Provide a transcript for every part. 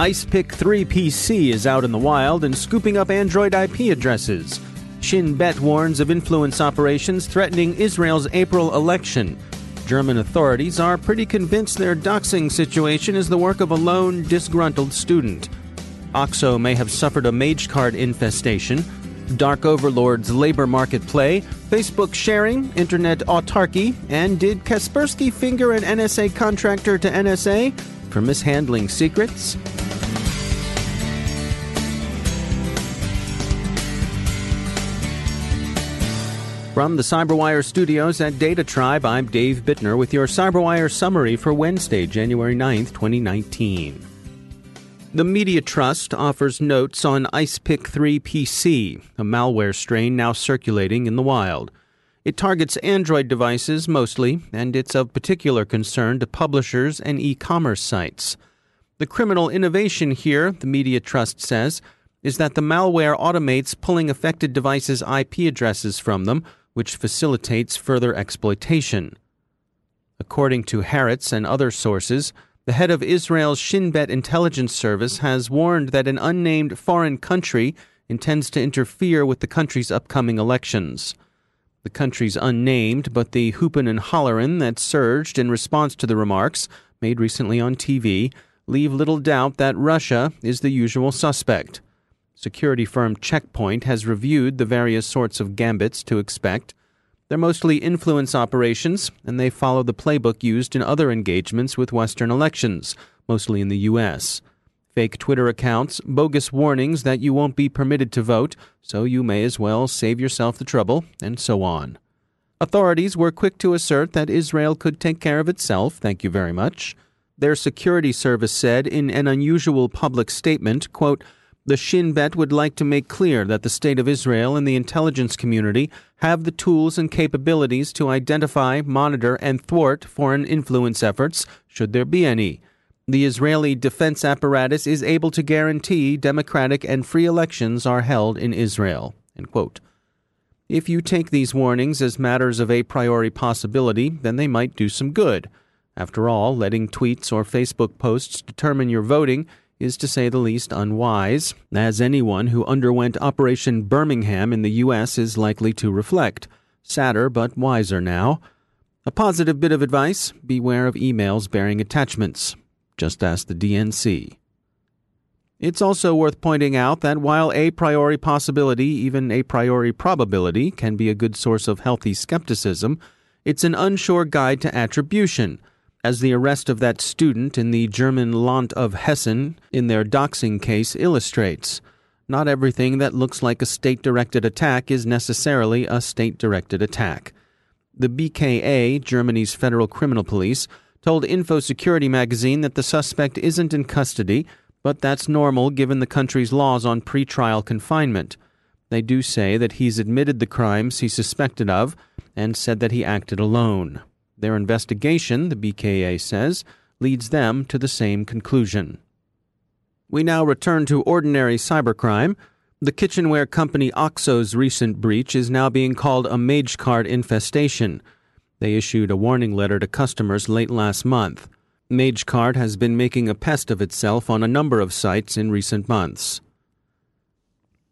ICEPick-3PC is out in the wild and scooping up Android IP addresses. Shin Bet warns of influence operations threatening Israel's April election. German authorities are pretty convinced their doxing situation is the work of a lone, disgruntled student. OXO may have suffered a Magecart infestation. Dark Overlord's labor market play, Facebook sharing, internet autarky, and did Kaspersky finger an NSA contractor to NSA for mishandling secrets? From the Cyberwire studios at Data Tribe, I'm Dave Bittner with your Cyberwire summary for Wednesday, January 9th, 2019. The Media Trust offers notes on ICEPick-3PC, a malware strain now circulating in the wild. It targets Android devices mostly, and it's of particular concern to publishers and e commerce sites. The criminal innovation here, the Media Trust says, is that the malware automates pulling affected devices' IP addresses from them which facilitates further exploitation. According to Haaretz and other sources, the head of Israel's Shin Bet intelligence service has warned that an unnamed foreign country intends to interfere with the country's upcoming elections. The country's unnamed, but the hoopin' and hollerin' that surged in response to the remarks, made recently on TV, leave little doubt that Russia is the usual suspect. Security firm Checkpoint has reviewed the various sorts of gambits to expect. They're mostly influence operations, and they follow the playbook used in other engagements with Western elections, mostly in the U.S. Fake Twitter accounts, bogus warnings that you won't be permitted to vote, so you may as well save yourself the trouble, and so on. Authorities were quick to assert that Israel could take care of itself, thank you very much. Their security service said in an unusual public statement, quote, the Shin Bet would like to make clear that the State of Israel and the intelligence community have the tools and capabilities to identify, monitor, and thwart foreign influence efforts, should there be any. The Israeli defense apparatus is able to guarantee democratic and free elections are held in Israel. If you take these warnings as matters of a priori possibility, then they might do some good. After all, letting tweets or Facebook posts determine your voting is to say the least unwise, as anyone who underwent Operation Birmingham in the U.S. is likely to reflect. Sadder but wiser now. A positive bit of advice beware of emails bearing attachments. Just ask the DNC. It's also worth pointing out that while a priori possibility, even a priori probability, can be a good source of healthy skepticism, it's an unsure guide to attribution as the arrest of that student in the German Land of Hessen in their doxing case illustrates. Not everything that looks like a state directed attack is necessarily a state directed attack. The BKA, Germany's federal criminal police, told Info Security magazine that the suspect isn't in custody, but that's normal given the country's laws on pretrial confinement. They do say that he's admitted the crimes he's suspected of and said that he acted alone. Their investigation, the BKA says, leads them to the same conclusion. We now return to ordinary cybercrime. The kitchenware company OXO's recent breach is now being called a MageCart infestation. They issued a warning letter to customers late last month. MageCart has been making a pest of itself on a number of sites in recent months.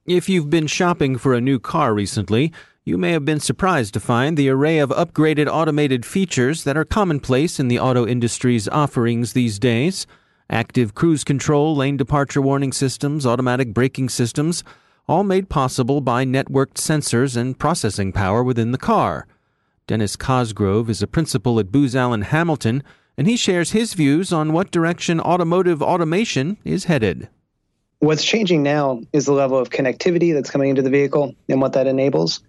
If you've been shopping for a new car recently, you may have been surprised to find the array of upgraded automated features that are commonplace in the auto industry's offerings these days active cruise control, lane departure warning systems, automatic braking systems, all made possible by networked sensors and processing power within the car. Denis Cosgrove is a principal at Booz Allen Hamilton, and he shares his views on what direction automotive automation is headed. What's changing now is the level of connectivity that's coming into the vehicle and what that enables.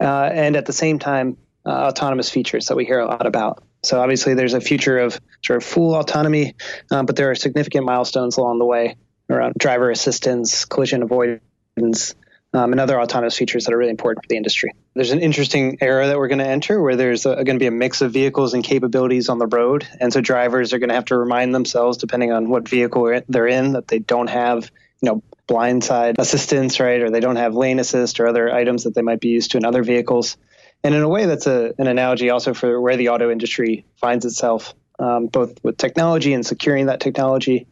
Uh, and at the same time, uh, autonomous features that we hear a lot about. So obviously, there's a future of sort of full autonomy, um, but there are significant milestones along the way around driver assistance, collision avoidance, um, and other autonomous features that are really important for the industry. There's an interesting era that we're going to enter where there's going to be a mix of vehicles and capabilities on the road, and so drivers are going to have to remind themselves, depending on what vehicle they're in, that they don't have you know blindside assistance, right, or they don't have lane assist or other items that they might be used to in other vehicles. And in a way, that's a, an analogy also for where the auto industry finds itself, um, both with technology and securing that technology,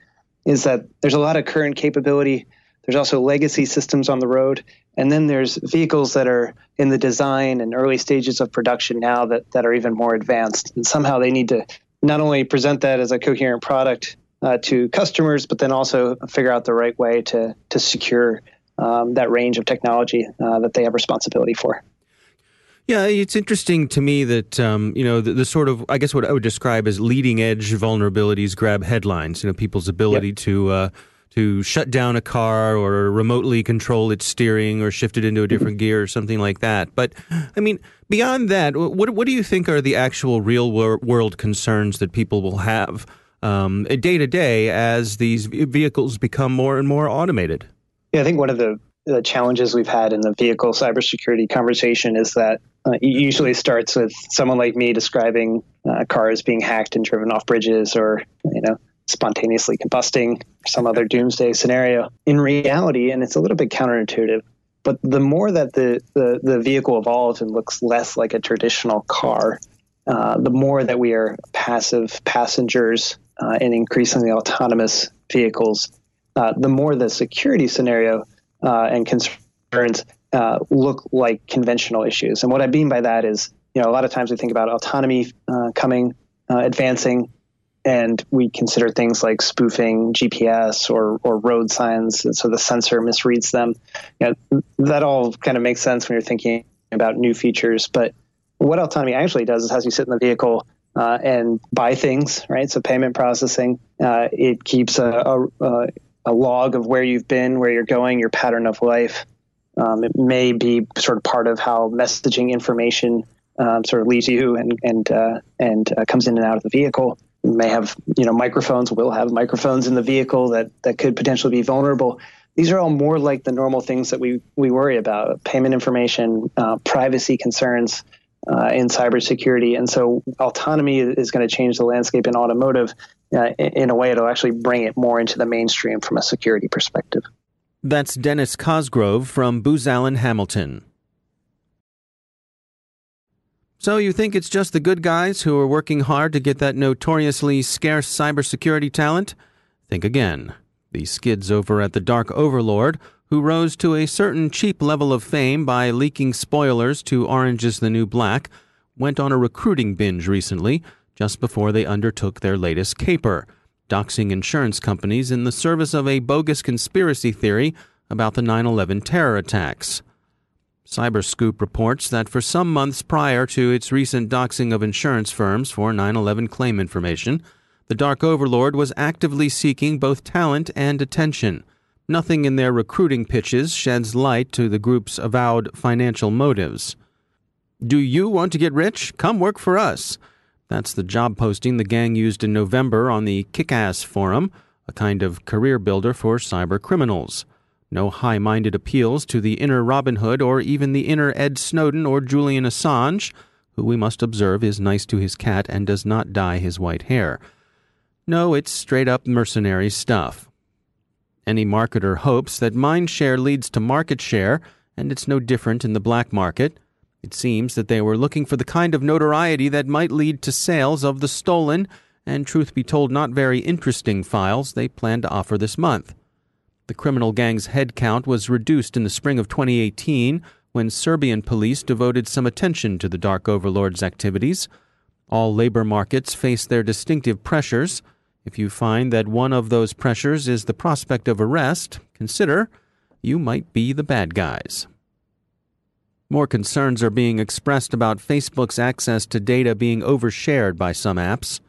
is that there's a lot of current capability. There's also legacy systems on the road. And then there's vehicles that are in the design and early stages of production now that, that are even more advanced. And somehow they need to not only present that as a coherent product uh, to customers, but then also figure out the right way to, to secure um, that range of technology uh, that they have responsibility for. Yeah, it's interesting to me that um, you know the, the, sort of I guess what I would describe as leading edge vulnerabilities grab headlines. You know, people's ability yep. to uh, to shut down a car or remotely control its steering or shift it into a mm-hmm. different gear or something like that. But I mean, beyond that, what what do you think are the actual real world concerns that people will have um, day to day as these vehicles become more and more automated? Yeah, I think one of the the challenges we've had in the vehicle cybersecurity conversation is that uh, it usually starts with someone like me describing uh, cars being hacked and driven off bridges or you know spontaneously combusting some other doomsday scenario in reality and it's a little bit counterintuitive but the more that the, the, the vehicle evolves and looks less like a traditional car uh, the more that we are passive passengers uh, in increasingly autonomous vehicles uh, the more the security scenario uh, and concerns uh, look like conventional issues. And what I mean by that is, you know, a lot of times we think about autonomy uh, coming, advancing, and we consider things like spoofing GPS or, or road signs, and so the sensor misreads them. You know, that all kind of makes sense when you're thinking about new features. But what autonomy actually does is has you sit in the vehicle uh, and buy things, right? So payment processing. Uh, it keeps a, a, a log of where you've been, where you're going, your pattern of life. Um, it may be sort of part of how messaging information um, sort of leaves you and and uh, and uh, comes in and out of the vehicle. You may have you know microphones. Will have microphones in the vehicle that that could potentially be vulnerable. These are all more like the normal things that we we worry about: payment information, uh, privacy concerns. Uh, in cybersecurity. And so autonomy is going to change the landscape in automotive uh, in a way it'll actually bring it more into the mainstream from a security perspective. That's Denis Cosgrove from Booz Allen Hamilton. So you think it's just the good guys who are working hard to get that notoriously scarce cybersecurity talent? Think again. The skids over at the Dark Overlord, who rose to a certain cheap level of fame by leaking spoilers to Orange is the New Black, went on a recruiting binge recently just before they undertook their latest caper, doxing insurance companies in the service of a bogus conspiracy theory about the 9 11 terror attacks. Cyberscoop reports that for some months prior to its recent doxing of insurance firms for 9 11 claim information, the Dark Overlord was actively seeking both talent and attention. Nothing in their recruiting pitches sheds light to the group's avowed financial motives. Do you want to get rich? Come work for us. That's the job posting the gang used in November on the Kickass Forum, a kind of career builder for cyber criminals. No high minded appeals to the inner Robin Hood or even the inner Ed Snowden or Julian Assange, who we must observe is nice to his cat and does not dye his white hair. No, it's straight up mercenary stuff. Any marketer hopes that mind share leads to market share, and it's no different in the black market. It seems that they were looking for the kind of notoriety that might lead to sales of the stolen and, truth be told, not very interesting files they plan to offer this month. The criminal gang's headcount was reduced in the spring of 2018 when Serbian police devoted some attention to the dark overlord's activities. All labor markets face their distinctive pressures. If you find that one of those pressures is the prospect of arrest, consider you might be the bad guys. More concerns are being expressed about Facebook's access to data being overshared by some apps.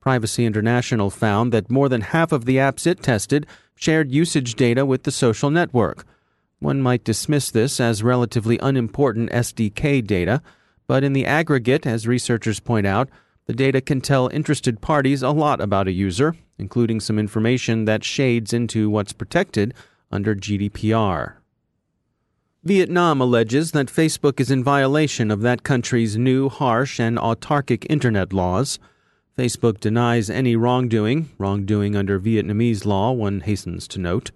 Privacy International found that more than half of the apps it tested shared usage data with the social network. One might dismiss this as relatively unimportant SDK data, but in the aggregate, as researchers point out, the data can tell interested parties a lot about a user, including some information that shades into what's protected under GDPR. Vietnam alleges that Facebook is in violation of that country's new, harsh, and autarkic internet laws. Facebook denies any wrongdoing, wrongdoing under Vietnamese law, one hastens to note.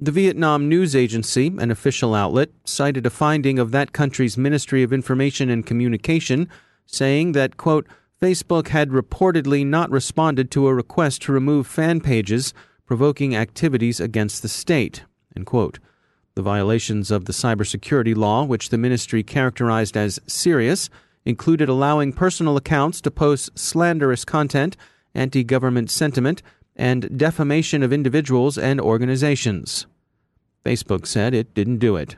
The Vietnam News Agency, an official outlet, cited a finding of that country's Ministry of Information and Communication saying that, quote, Facebook had reportedly not responded to a request to remove fan pages provoking activities against the state. The violations of the cybersecurity law, which the ministry characterized as serious, included allowing personal accounts to post slanderous content, anti government sentiment, and defamation of individuals and organizations. Facebook said it didn't do it.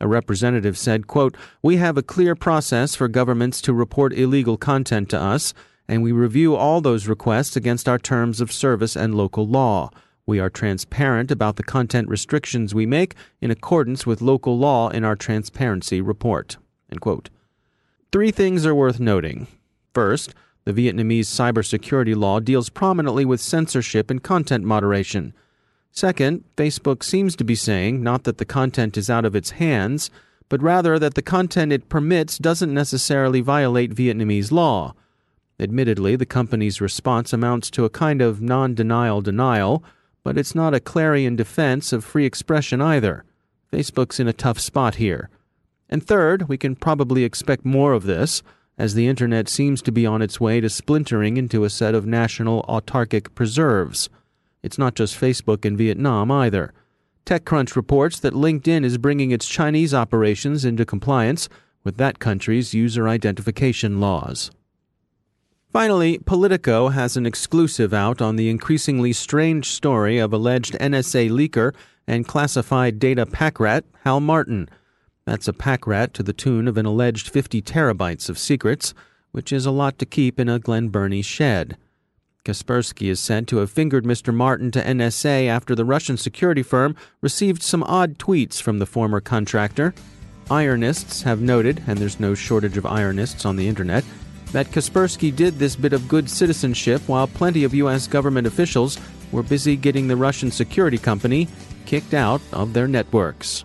A representative said, quote, We have a clear process for governments to report illegal content to us, and we review all those requests against our terms of service and local law. We are transparent about the content restrictions we make in accordance with local law in our transparency report. Three things are worth noting. First, the Vietnamese cybersecurity law deals prominently with censorship and content moderation. Second, Facebook seems to be saying not that the content is out of its hands, but rather that the content it permits doesn't necessarily violate Vietnamese law. Admittedly, the company's response amounts to a kind of non denial denial, but it's not a clarion defense of free expression either. Facebook's in a tough spot here. And third, we can probably expect more of this, as the Internet seems to be on its way to splintering into a set of national autarkic preserves. It's not just Facebook in Vietnam either. TechCrunch reports that LinkedIn is bringing its Chinese operations into compliance with that country's user identification laws. Finally, Politico has an exclusive out on the increasingly strange story of alleged NSA leaker and classified data pack rat Hal Martin. That's a pack rat to the tune of an alleged 50 terabytes of secrets, which is a lot to keep in a Glen Burnie shed. Kaspersky is said to have fingered Mr. Martin to NSA after the Russian security firm received some odd tweets from the former contractor. Ironists have noted, and there's no shortage of ironists on the internet, that Kaspersky did this bit of good citizenship while plenty of U.S. government officials were busy getting the Russian security company kicked out of their networks.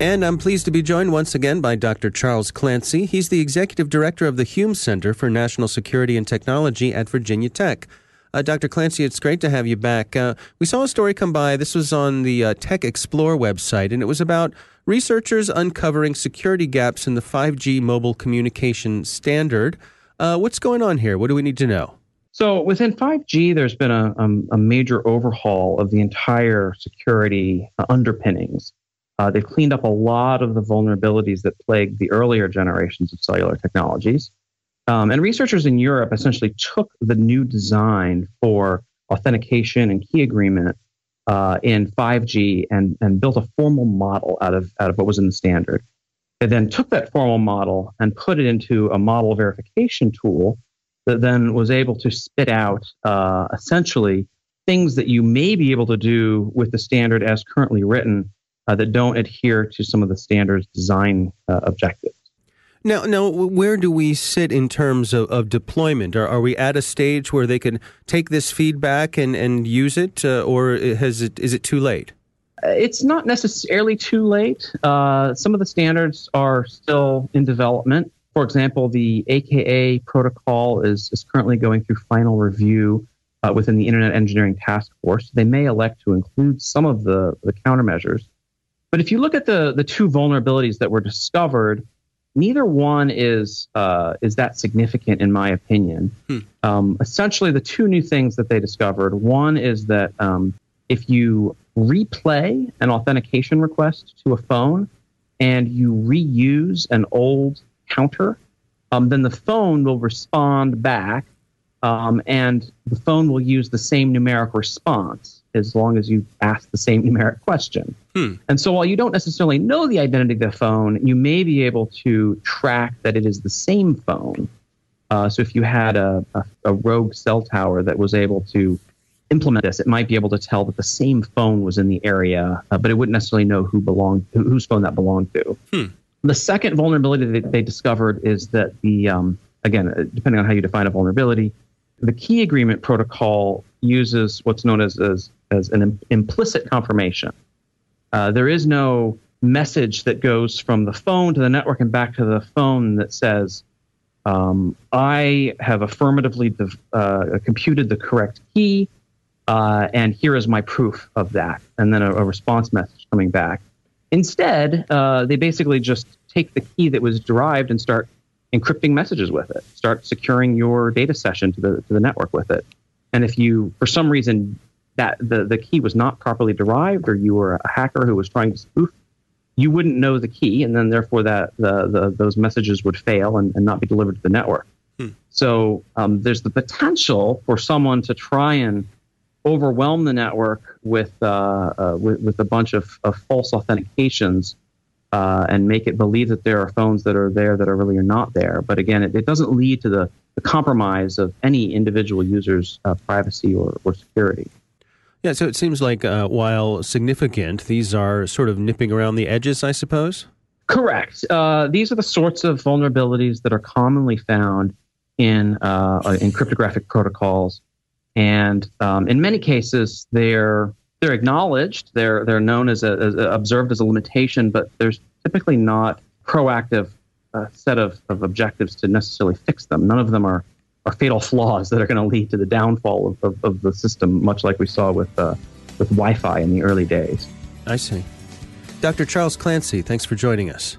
And I'm pleased to be joined once again by Dr. Charles Clancy. He's the executive director of the Hume Center for National Security and Technology at Virginia Tech. Uh, Dr. Clancy, it's great to have you back. Uh, we saw a story come by. This was on the uh, Tech Xplore website, and it was about researchers uncovering security gaps in the 5G mobile communication standard. Uh, what's going on here? What do we need to know? So, within 5G, there's been a, um, a major overhaul of the entire security uh, underpinnings. Uh, they've cleaned up a lot of the vulnerabilities that plagued the earlier generations of cellular technologies. Um, and researchers in Europe essentially took the new design for authentication and key agreement uh, in 5G and, and built a formal model out of, out of what was in the standard. They then took that formal model and put it into a model verification tool that then was able to spit out uh, essentially things that you may be able to do with the standard as currently written uh, that don't adhere to some of the standard's design uh, objectives. Now, now, where do we sit in terms of, of deployment? Are, are we at a stage where they can take this feedback and, and use it, uh, or has it, is it too late? Uh, it's not necessarily too late. Uh, some of the standards are still in development. For example, the AKA protocol is, is currently going through final review uh, within the Internet Engineering Task Force. They may elect to include some of the, the countermeasures. But if you look at the, the two vulnerabilities that were discovered, neither one is uh, is that significant in my opinion. Hmm. Um, essentially, the two new things that they discovered one is that um, if you replay an authentication request to a phone and you reuse an old counter, um, then the phone will respond back, um, and the phone will use the same numeric response as long as you ask the same numeric question. Hmm. And so while you don't necessarily know the identity of the phone, you may be able to track that it is the same phone. Uh, so if you had a, a, a, rogue cell tower that was able to implement this, it might be able to tell that the same phone was in the area, uh, but it wouldn't necessarily know who belonged, whose phone that belonged to. Hmm. The second vulnerability that they discovered is that the, um, again, uh, depending on how you define a vulnerability, the key agreement protocol uses what's known as, as, as an Im- implicit confirmation. Uh, there is no message that goes from the phone to the network and back to the phone that says, um, I have affirmatively uh, computed the correct key, uh, and here is my proof of that, and then a, a response message coming back. Instead, uh, they basically just take the key that was derived and start encrypting messages with it. Start securing your data session to the to the network with it. And if you, for some reason, that the, the key was not properly derived, or you were a hacker who was trying to spoof, you wouldn't know the key, and then therefore that the, the those messages would fail and, and not be delivered to the network. Hmm. So um, there's the potential for someone to try and overwhelm the network with uh, uh, with, with, a bunch of, of false authentications uh, and make it believe that there are phones that are there that are really are not there. But again, it, it doesn't lead to the, the, compromise of any individual user's uh, privacy or, or security. Yeah, so it seems like uh, while significant, these are sort of nipping around the edges, I suppose? Correct. Uh, these are the sorts of vulnerabilities that are commonly found in, uh, in cryptographic protocols. And um, in many cases, they're they're acknowledged, they're they're known as, a, as a, observed as a limitation, but there's typically not proactive uh, set of, of objectives to necessarily fix them. None of them are are fatal flaws that are going to lead to the downfall of, of, of, the system, much like we saw with uh, with Wi-Fi in the early days. I see. Dr. Charles Clancy, thanks for joining us.